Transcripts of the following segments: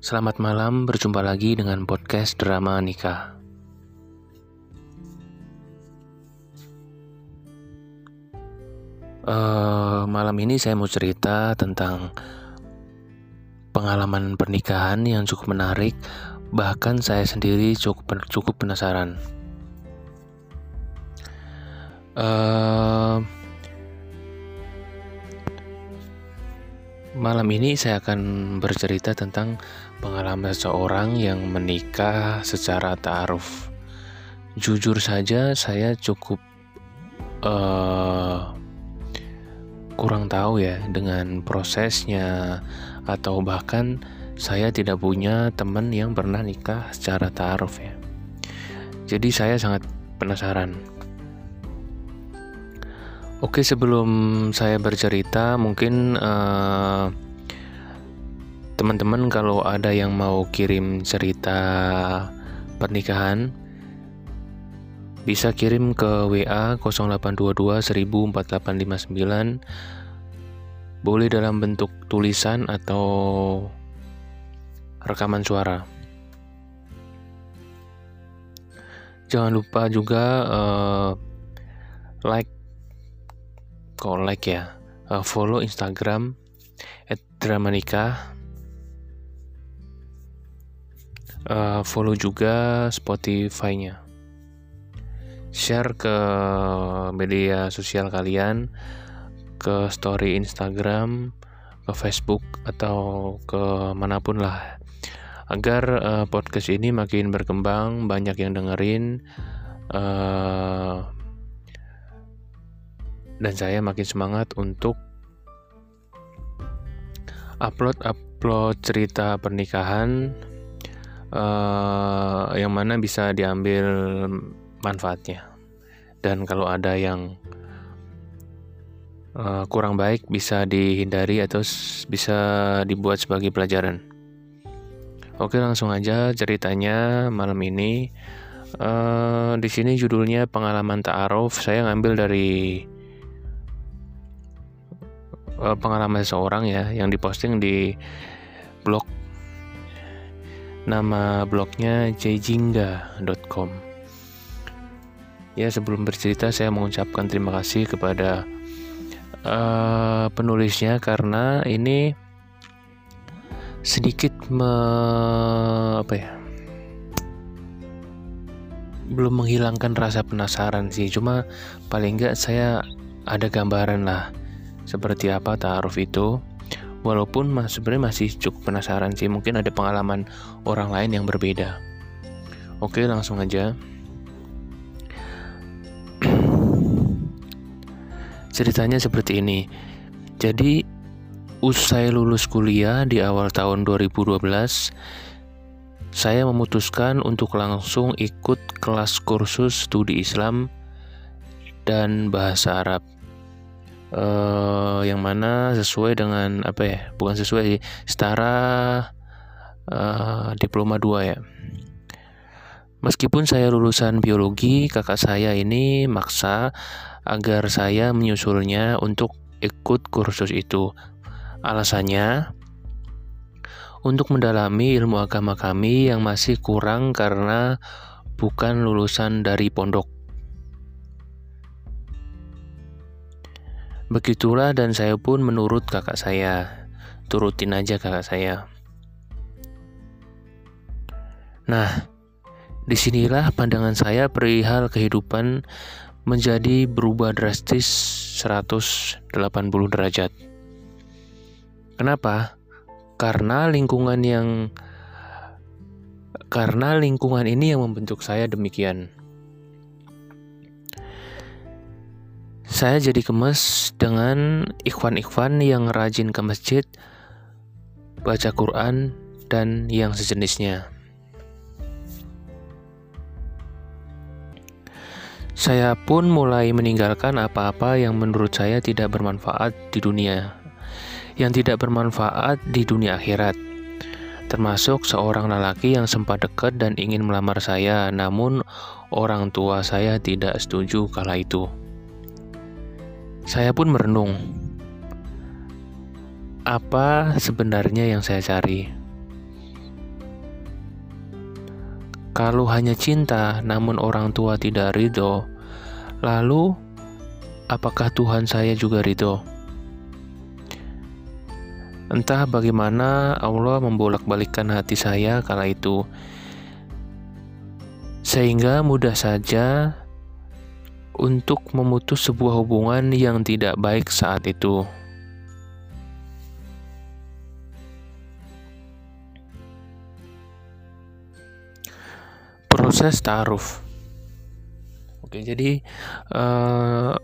Selamat malam, berjumpa lagi dengan podcast Drama Nikah. Uh, malam ini saya mau cerita tentang pengalaman pernikahan yang cukup menarik, bahkan saya sendiri cukup cukup penasaran. Uh, Malam ini saya akan bercerita tentang pengalaman seseorang yang menikah secara ta'aruf. Jujur saja saya cukup uh, kurang tahu ya dengan prosesnya atau bahkan saya tidak punya teman yang pernah nikah secara ta'aruf ya. Jadi saya sangat penasaran Oke, sebelum saya bercerita, mungkin eh, teman-teman kalau ada yang mau kirim cerita pernikahan bisa kirim ke WA 0822 104859 boleh dalam bentuk tulisan atau rekaman suara. Jangan lupa juga uh, like kalau like ya? Uh, follow Instagram @dramanika uh, follow juga Spotify-nya. Share ke media sosial kalian ke story Instagram ke Facebook atau ke mana pun lah. Agar uh, podcast ini makin berkembang banyak yang dengerin uh, dan saya makin semangat untuk upload upload cerita pernikahan uh, yang mana bisa diambil manfaatnya dan kalau ada yang uh, kurang baik bisa dihindari atau bisa dibuat sebagai pelajaran. Oke langsung aja ceritanya malam ini. Uh, di sini judulnya pengalaman ta'aruf. Saya ngambil dari uh, pengalaman seseorang ya yang diposting di blog nama blognya jjingga.com ya sebelum bercerita saya mengucapkan terima kasih kepada uh, penulisnya karena ini sedikit me, apa ya belum menghilangkan rasa penasaran sih. Cuma paling enggak saya ada gambaran lah seperti apa ta'aruf itu walaupun mas sebenarnya masih cukup penasaran sih mungkin ada pengalaman orang lain yang berbeda. Oke langsung aja. Ceritanya seperti ini. Jadi usai lulus kuliah di awal tahun 2012 saya memutuskan untuk langsung ikut kelas kursus studi Islam dan bahasa Arab uh, yang mana sesuai dengan apa ya bukan sesuai sih setara uh, diploma 2 ya Meskipun saya lulusan biologi, kakak saya ini maksa agar saya menyusulnya untuk ikut kursus itu. Alasannya untuk mendalami ilmu agama kami yang masih kurang karena bukan lulusan dari pondok. Begitulah dan saya pun menurut kakak saya. Turutin aja kakak saya. Nah, di sinilah pandangan saya perihal kehidupan menjadi berubah drastis 180 derajat. Kenapa? Karena lingkungan yang karena lingkungan ini yang membentuk saya demikian. Saya jadi kemes dengan ikhwan-ikhwan yang rajin ke masjid, baca Quran, dan yang sejenisnya. Saya pun mulai meninggalkan apa-apa yang menurut saya tidak bermanfaat di dunia, yang tidak bermanfaat di dunia akhirat, termasuk seorang lelaki yang sempat dekat dan ingin melamar saya, namun orang tua saya tidak setuju kala itu. Saya pun merenung, apa sebenarnya yang saya cari? Kalau hanya cinta, namun orang tua tidak ridho, lalu apakah Tuhan saya juga ridho? Entah bagaimana Allah membolak-balikkan hati saya kala itu, sehingga mudah saja untuk memutus sebuah hubungan yang tidak baik saat itu. Proses taruh. Oke, jadi uh,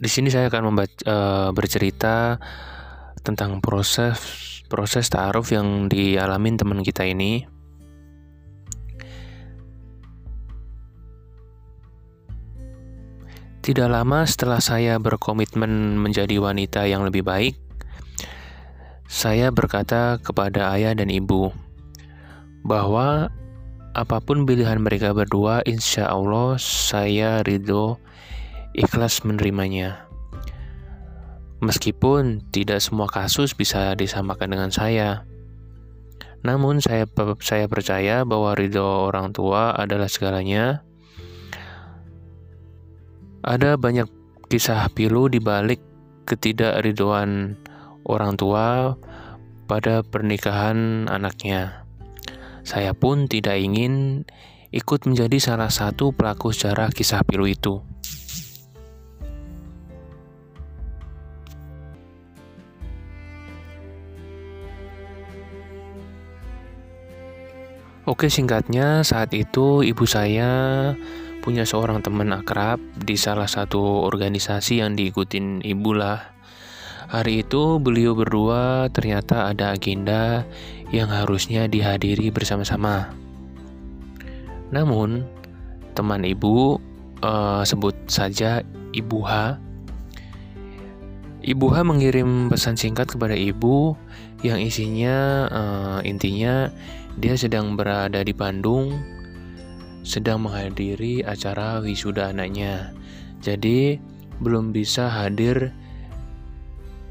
di sini saya akan membaca, uh, bercerita tentang proses proses taruh yang dialamin teman kita ini. Tidak lama setelah saya berkomitmen menjadi wanita yang lebih baik, saya berkata kepada ayah dan ibu bahwa apa pun pilihan mereka berdua, insya Allah saya ridho ikhlas menerimanya. Meskipun tidak semua kasus bisa disamakan dengan saya, namun saya saya percaya bahwa ridho orang tua adalah segalanya ada banyak kisah pilu di balik ketidakriduan orang tua pada pernikahan anaknya. Saya pun tidak ingin ikut menjadi salah satu pelaku sejarah kisah pilu itu. Oke, singkatnya saat itu ibu saya punya seorang teman akrab di salah satu organisasi yang diikutin ibu lah. Hari itu beliau berdua ternyata ada agenda yang harusnya dihadiri bersama-sama. Namun, teman ibu uh, sebut saja Ibu H. Ibu H mengirim pesan singkat kepada ibu yang isinya uh, intinya dia sedang berada di Bandung sedang menghadiri acara wisuda anaknya. Jadi belum bisa hadir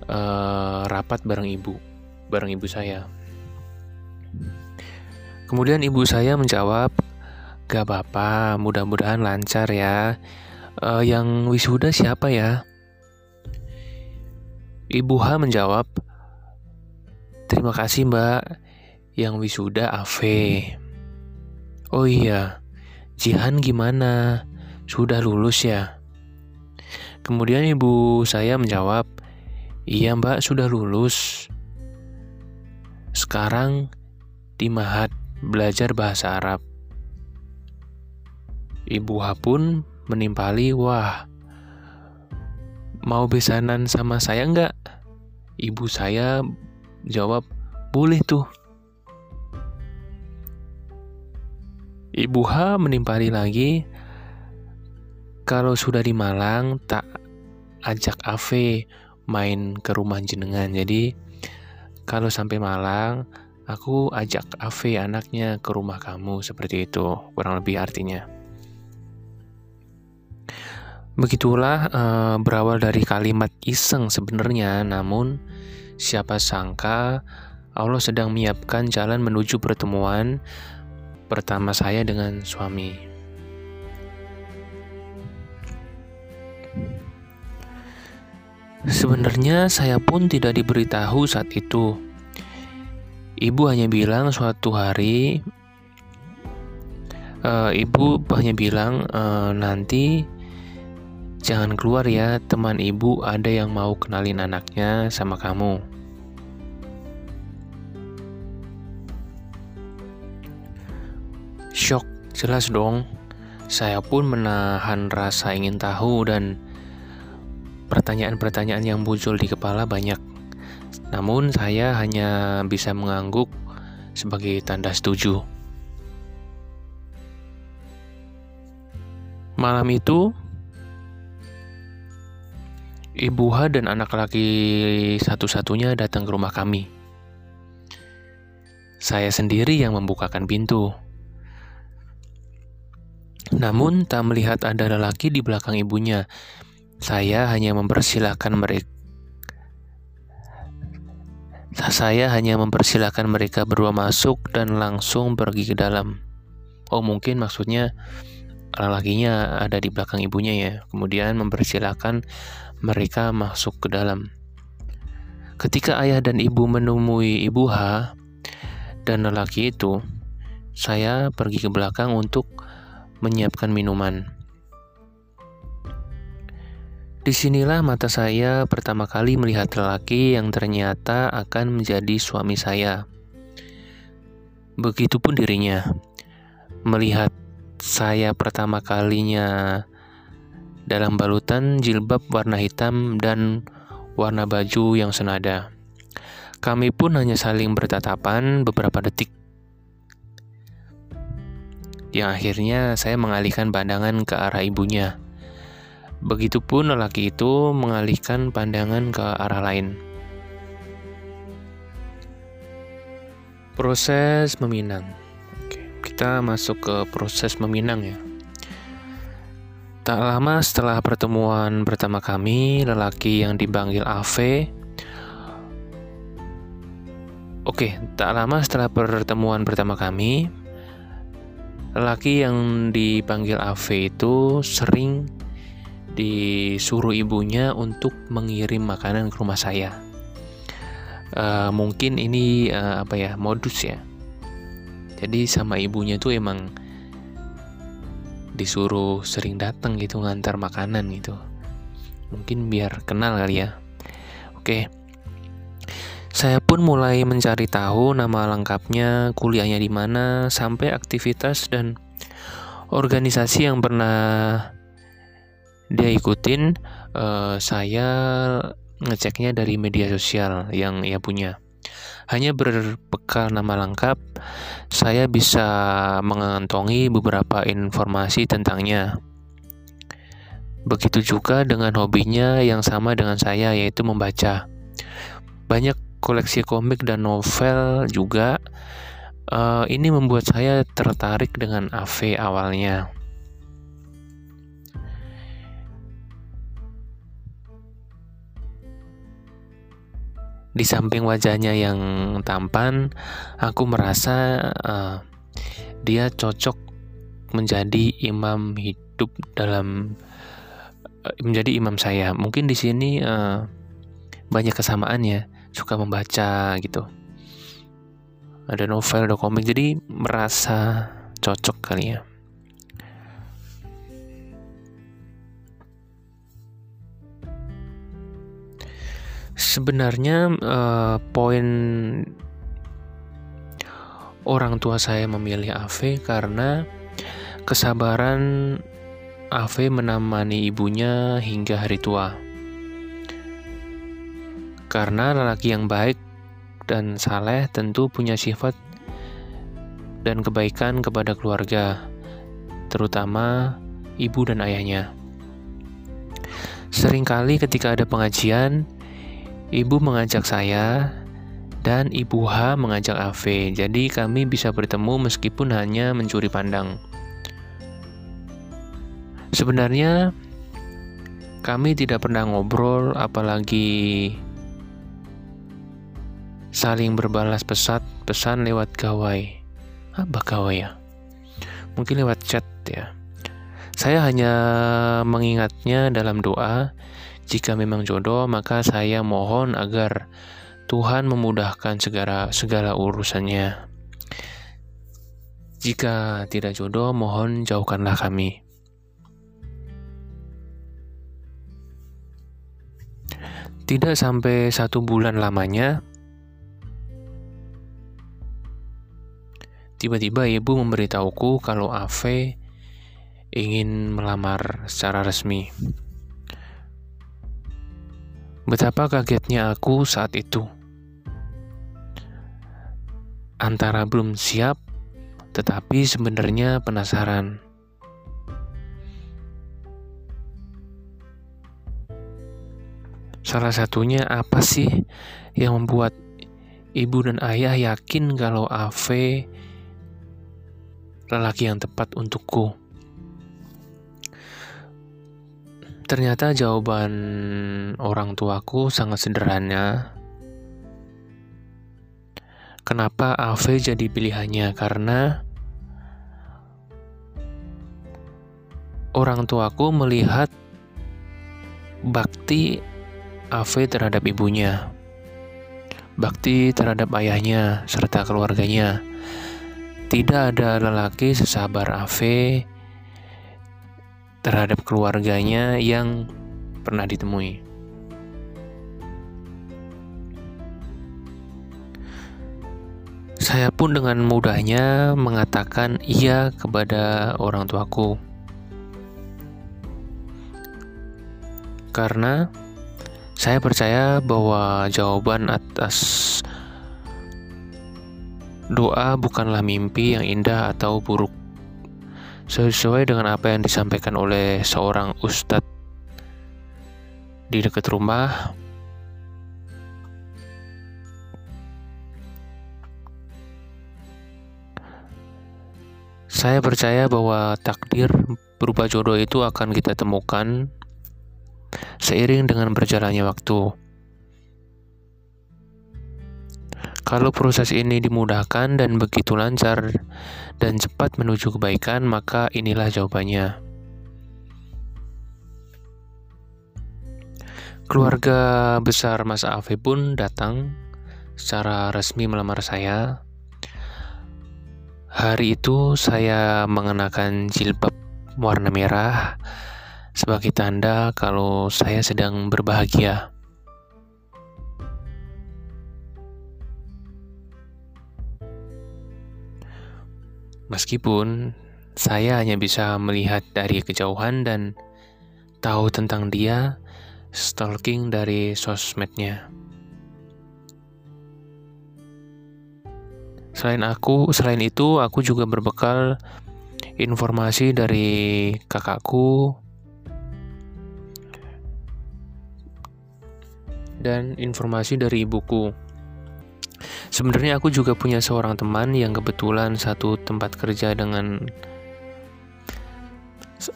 uh, rapat bareng ibu, bareng ibu saya. Kemudian ibu saya menjawab, gak apa-apa, mudah-mudahan lancar ya. Uh, yang wisuda siapa ya? Ibu H menjawab, terima kasih mbak, yang wisuda Ave. Oh iya, Jihan gimana? Sudah lulus ya? Kemudian ibu saya menjawab, Iya mbak sudah lulus. Sekarang di Mahat belajar bahasa Arab. Ibu H pun menimpali, wah, mau besanan sama saya nggak? Ibu saya jawab, boleh tuh. Ibu H menimpali lagi, kalau sudah di Malang tak ajak Ave main ke rumah jenengan. Jadi kalau sampai Malang, aku ajak Ave anaknya ke rumah kamu seperti itu, kurang lebih artinya. Begitulah uh, berawal dari kalimat iseng sebenarnya, namun siapa sangka Allah sedang menyiapkan jalan menuju pertemuan pertama saya dengan suami. Sebenarnya saya pun tidak diberitahu saat itu. Ibu hanya bilang suatu hari, uh, ibu hanya bilang uh, nanti jangan keluar ya, teman ibu ada yang mau kenalin anaknya sama kamu. Jelas dong. Saya pun menahan rasa ingin tahu dan pertanyaan-pertanyaan yang muncul di kepala banyak. Namun saya hanya bisa mengangguk sebagai tanda setuju. Malam itu, Ibu H dan anak laki satu-satunya datang ke rumah kami. Saya sendiri yang membukakan pintu. Namun tak melihat ada lelaki di belakang ibunya. Saya hanya mempersilahkan mereka Saya hanya mempersilahkan mereka berdua masuk dan langsung pergi ke dalam. Oh, mungkin maksudnya lelakinya ada di belakang ibunya ya. Kemudian mempersilahkan mereka masuk ke dalam. Ketika ayah dan ibu menemui ibu H dan lelaki itu, saya pergi ke belakang untuk menyiapkan minuman. Di sinilah mata saya pertama kali melihat lelaki yang ternyata akan menjadi suami saya. Begitupun dirinya, melihat saya pertama kalinya dalam balutan jilbab warna hitam dan warna baju yang senada. Kami pun hanya saling bertatapan beberapa detik. Yang akhirnya saya mengalihkan pandangan ke arah ibunya Begitupun lelaki itu mengalihkan pandangan ke arah lain. Proses meminang. Oke, kita masuk ke proses meminang ya. Tak lama setelah pertemuan pertama kami, lelaki yang dipanggil Ave Oke, tak lama setelah pertemuan pertama kami, lelaki yang dipanggil Ave itu sering disuruh ibunya untuk mengirim makanan ke rumah saya. Uh, mungkin ini uh, apa ya modus ya. Jadi sama ibunya tuh emang disuruh sering datang gitu ngantar makanan gitu. Mungkin biar kenal kali ya. Oke. Saya pun mulai mencari tahu nama lengkapnya, kuliahnya di mana, sampai aktivitas dan organisasi yang pernah dia ikutin uh, saya ngeceknya dari media sosial yang ia punya. Hanya berbekal nama lengkap, saya bisa mengantongi beberapa informasi tentangnya. Begitu juga dengan hobinya yang sama dengan saya, yaitu membaca. Banyak koleksi komik dan novel juga. Uh, ini membuat saya tertarik dengan AV awalnya. Di samping wajahnya yang tampan, aku merasa uh, dia cocok menjadi imam hidup dalam uh, menjadi imam saya. Mungkin di sini uh, banyak kesamaan ya, suka membaca gitu. Ada novel, ada komik, jadi merasa cocok kali ya. Sebenarnya uh, poin orang tua saya memilih AV karena kesabaran AV menemani ibunya hingga hari tua. Karena lelaki yang baik dan saleh tentu punya sifat dan kebaikan kepada keluarga, terutama ibu dan ayahnya. Seringkali ketika ada pengajian, Ibu mengajak saya dan Ibu H mengajak AV. Jadi kami bisa bertemu meskipun hanya mencuri pandang. Sebenarnya kami tidak pernah ngobrol apalagi saling berbalas pesat pesan lewat gawai. Apa gawai ya? Mungkin lewat chat ya. Saya hanya mengingatnya dalam doa jika memang jodoh, maka saya mohon agar Tuhan memudahkan segala segala urusannya. Jika tidak jodoh, mohon jauhkanlah kami. Tidak sampai satu bulan lamanya, tiba-tiba ibu memberitahuku kalau Ave ingin melamar secara resmi. Betapa kagetnya aku saat itu. Antara belum siap, tetapi sebenarnya penasaran. Salah satunya apa sih yang membuat ibu dan ayah yakin kalau AV lelaki yang tepat untukku? Ternyata jawaban orang tuaku sangat sederhana. Kenapa AV jadi pilihannya? Karena orang tuaku melihat bakti AV terhadap ibunya, bakti terhadap ayahnya serta keluarganya. Tidak ada lelaki sesabar AV terhadap keluarganya yang pernah ditemui. Saya pun dengan mudahnya mengatakan iya kepada orang tuaku. Karena saya percaya bahwa jawaban atas doa bukanlah mimpi yang indah atau buruk. Sesuai dengan apa yang disampaikan oleh seorang ustadz di dekat rumah, Saya percaya bahwa takdir berupa jodoh itu akan kita temukan seiring dengan berjalannya waktu. Kalau proses ini dimudahkan dan begitu lancar dan cepat menuju kebaikan, maka inilah jawabannya. Keluarga besar Mas Afe pun datang secara resmi melamar saya Hari itu saya mengenakan jilbab warna merah sebagai tanda kalau saya sedang berbahagia. Meskipun saya hanya bisa melihat dari kejauhan dan tahu tentang dia stalking dari sosmednya. Selain aku, selain itu aku juga berbekal informasi dari kakakku dan informasi dari ibuku. Sebenarnya aku juga punya seorang teman yang kebetulan satu tempat kerja dengan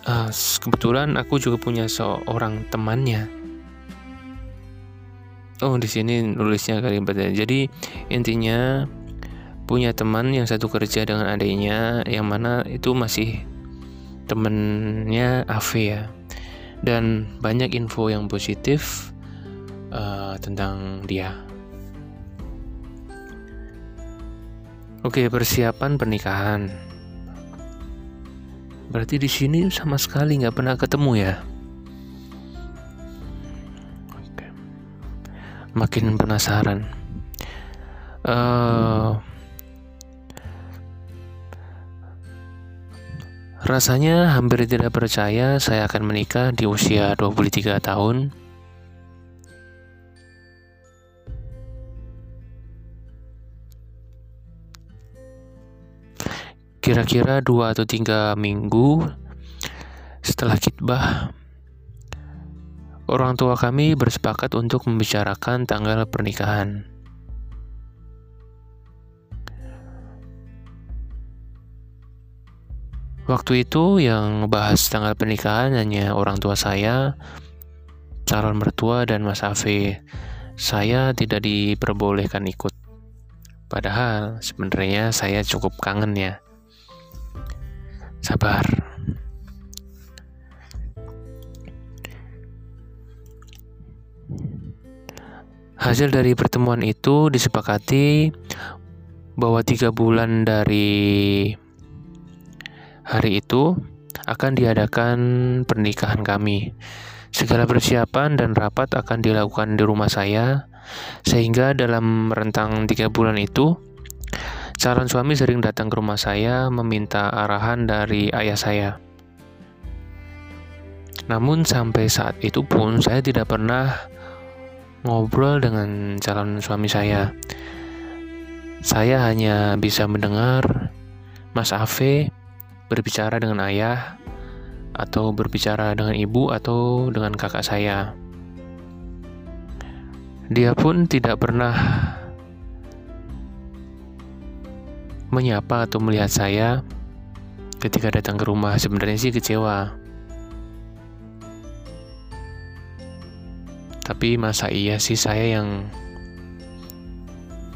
uh, kebetulan aku juga punya seorang temannya. Oh, di sini nulisnya kali. Jadi intinya punya teman yang satu kerja dengan adiknya yang mana itu masih temennya AV ya dan banyak info yang positif uh, tentang dia. Oke, persiapan pernikahan. Berarti di sini sama sekali nggak pernah ketemu ya? Oke. Makin penasaran. Uh, Rasanya hampir tidak percaya saya akan menikah di usia 23 tahun. Kira-kira dua atau tiga minggu setelah kitbah, orang tua kami bersepakat untuk membicarakan tanggal pernikahan. Waktu itu yang bahas tanggal pernikahan hanya orang tua saya, calon mertua dan Mas Afe. Saya tidak diperbolehkan ikut. Padahal sebenarnya saya cukup kangen ya. Sabar. Hasil dari pertemuan itu disepakati bahwa tiga bulan dari Hari itu akan diadakan pernikahan kami. Segala persiapan dan rapat akan dilakukan di rumah saya, sehingga dalam rentang tiga bulan itu, calon suami sering datang ke rumah saya meminta arahan dari ayah saya. Namun sampai saat itu pun saya tidak pernah ngobrol dengan calon suami saya. Saya hanya bisa mendengar Mas Afe berbicara dengan ayah atau berbicara dengan ibu atau dengan kakak saya. Dia pun tidak pernah menyapa atau melihat saya ketika datang ke rumah. Sebenarnya sih kecewa. Tapi masa iya sih saya yang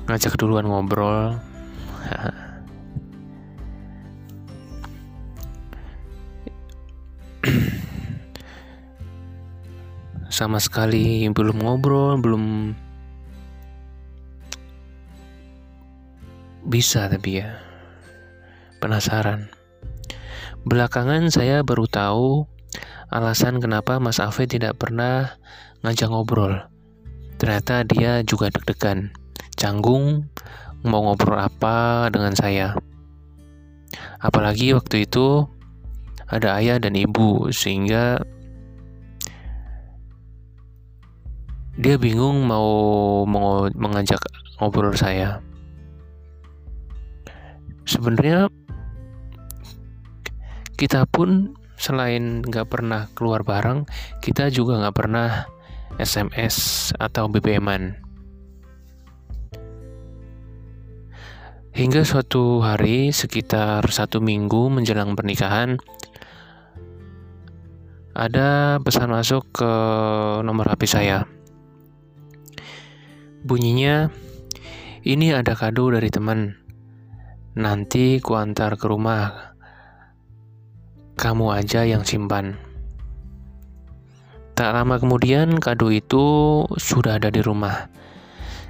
ngajak duluan ngobrol. Sama sekali belum ngobrol, belum bisa tapi ya. Penasaran. Belakangan saya baru tahu alasan kenapa Mas Afe tidak pernah ngajak ngobrol. Ternyata dia juga deg-degan, canggung, mau ngobrol apa dengan saya. Apalagi waktu itu ada ayah dan ibu, sehingga dia bingung mau mengajak ngobrol saya. Sebenarnya kita pun selain nggak pernah keluar bareng, kita juga nggak pernah SMS atau BBM-an. Hingga suatu hari sekitar satu minggu menjelang pernikahan, ada pesan masuk ke nomor HP saya. Bunyinya, ini ada kado dari teman. Nanti kuantar ke rumah kamu aja yang simpan. Tak lama kemudian kado itu sudah ada di rumah.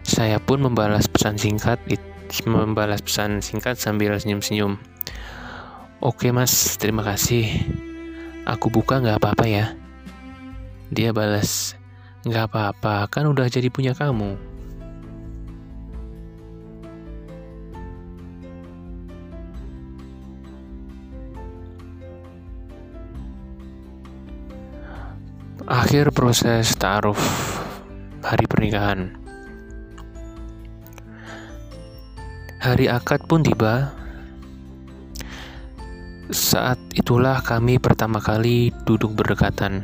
Saya pun membalas pesan singkat, membalas pesan singkat sambil senyum-senyum. Oke mas, terima kasih. Aku buka nggak apa-apa ya. Dia balas, nggak apa-apa, kan udah jadi punya kamu. Akhir proses taruh hari pernikahan. Hari akad pun tiba. Saat itulah kami pertama kali duduk berdekatan.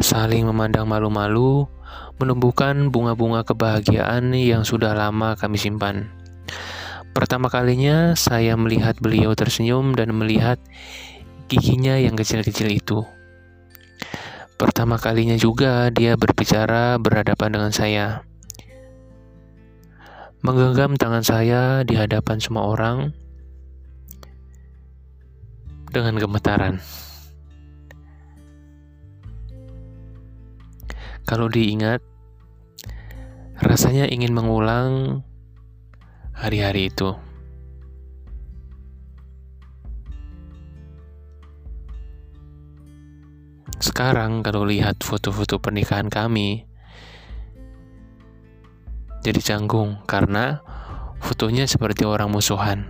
Saling memandang malu-malu, menumbuhkan bunga-bunga kebahagiaan yang sudah lama kami simpan. Pertama kalinya saya melihat beliau tersenyum dan melihat giginya yang kecil-kecil itu. Pertama kalinya juga dia berbicara berhadapan dengan saya. Menggenggam tangan saya di hadapan semua orang dengan gemetaran. Kalau diingat, rasanya ingin mengulang hari-hari itu. Sekarang kalau lihat foto-foto pernikahan kami, jadi canggung karena fotonya seperti orang musuhan.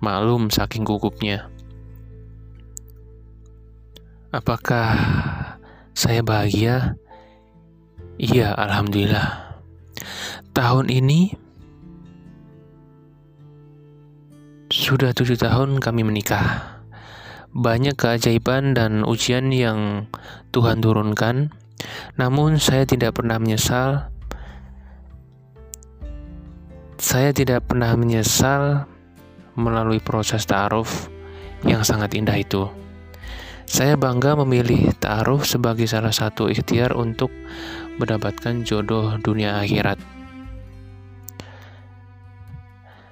Malum saking gugupnya. Apakah saya bahagia? Iya, alhamdulillah. Tahun ini sudah tujuh tahun kami menikah banyak keajaiban dan ujian yang Tuhan turunkan, namun saya tidak pernah menyesal. Saya tidak pernah menyesal melalui proses ta'aruf yang sangat indah itu. Saya bangga memilih ta'aruf sebagai salah satu ikhtiar untuk mendapatkan jodoh dunia akhirat.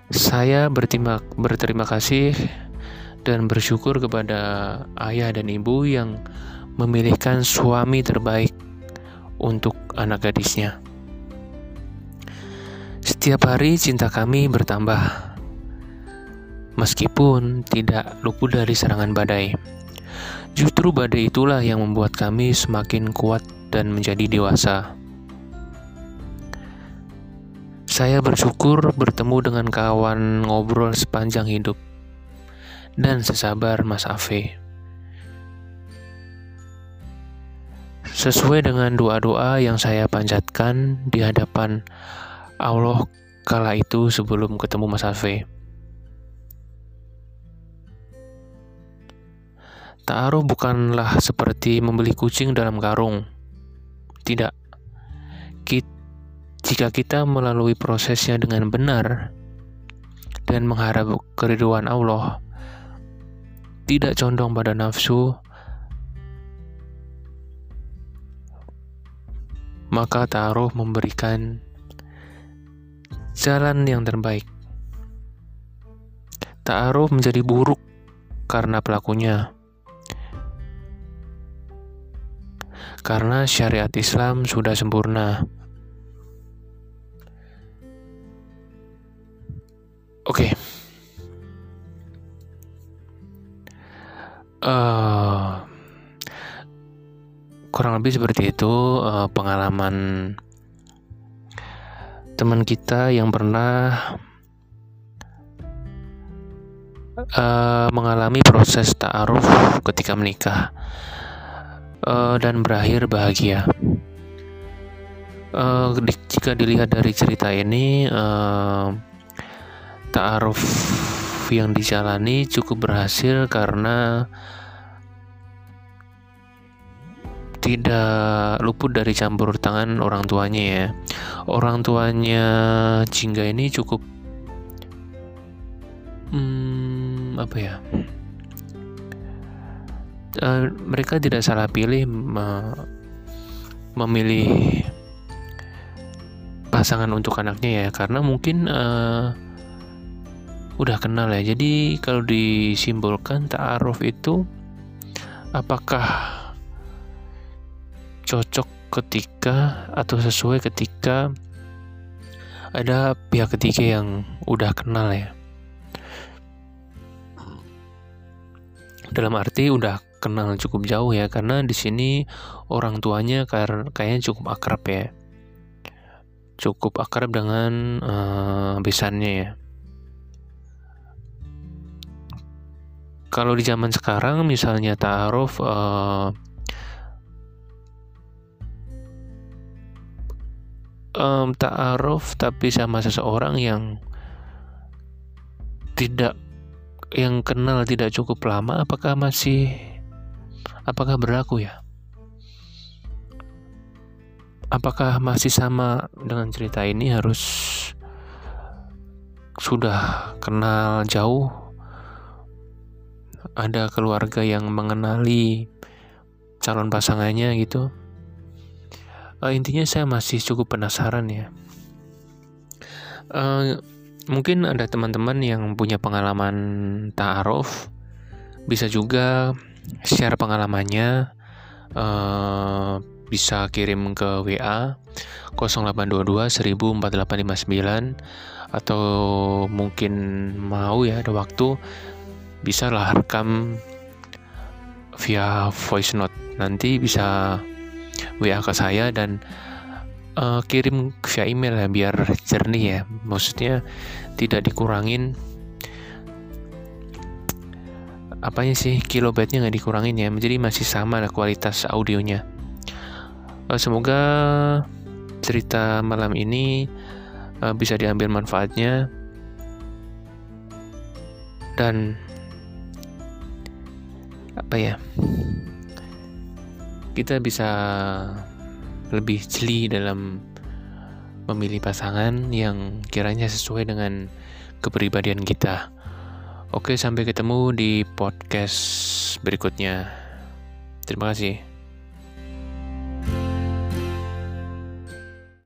Saya berterima, berterima kasih dan bersyukur kepada ayah dan ibu yang memilihkan suami terbaik untuk anak gadisnya. Setiap hari cinta kami bertambah, meskipun tidak luput dari serangan badai. Justru badai itulah yang membuat kami semakin kuat dan menjadi dewasa. Saya bersyukur bertemu dengan kawan ngobrol sepanjang hidup dan sesabar Mas Afe. Sesuai dengan doa-doa yang saya panjatkan di hadapan Allah kala itu sebelum ketemu Mas Afe. Ta'aruf bukanlah seperti membeli kucing dalam karung. Tidak. Jika kita melalui prosesnya dengan benar dan mengharap keriduan Allah, tidak condong pada nafsu, maka taruh memberikan jalan yang terbaik. Ta'aruf menjadi buruk karena pelakunya. Karena syariat Islam sudah sempurna. Oke. Okay. Eh, kurang lebih seperti itu uh, pengalaman teman kita yang pernah uh, mengalami proses ta'aruf ketika menikah uh, dan berakhir bahagia. Uh, di, jika dilihat dari cerita ini, uh, ta'aruf yang dijalani cukup berhasil karena tidak luput dari campur tangan orang tuanya ya. Orang tuanya Jingga ini cukup hmm, apa ya? Uh, mereka tidak salah pilih me memilih pasangan untuk anaknya ya karena mungkin uh, udah kenal ya. Jadi kalau disimbolkan ta'aruf itu apakah cocok ketika atau sesuai ketika ada pihak ketiga yang udah kenal ya. Dalam arti udah kenal cukup jauh ya karena di sini orang tuanya kayaknya cukup akrab ya. Cukup akrab dengan uh, besannya ya. Kalau di zaman sekarang misalnya ta'aruf uh, um, ta'aruf tapi sama seseorang yang tidak yang kenal tidak cukup lama apakah masih apakah berlaku ya? Apakah masih sama dengan cerita ini harus sudah kenal jauh ada keluarga yang mengenali calon pasangannya gitu. Uh, intinya saya masih cukup penasaran ya. Uh, mungkin ada teman-teman yang punya pengalaman ta'aruf bisa juga share pengalamannya. Uh, bisa kirim ke WA 0822 104859 atau mungkin mau ya ada waktu bisa lah rekam via voice note. Nanti bisa WA ke saya dan uh, kirim via email ya biar jernih ya. Maksudnya tidak dikurangin. Apanya sih? Kilobyte-nya nggak dikurangin ya? Jadi masih sama lah kualitas audionya. Uh, semoga cerita malam ini uh, bisa diambil manfaatnya. Dan apa ya kita bisa lebih jeli dalam memilih pasangan yang kiranya sesuai dengan kepribadian kita. Oke, sampai ketemu di podcast berikutnya. Terima kasih.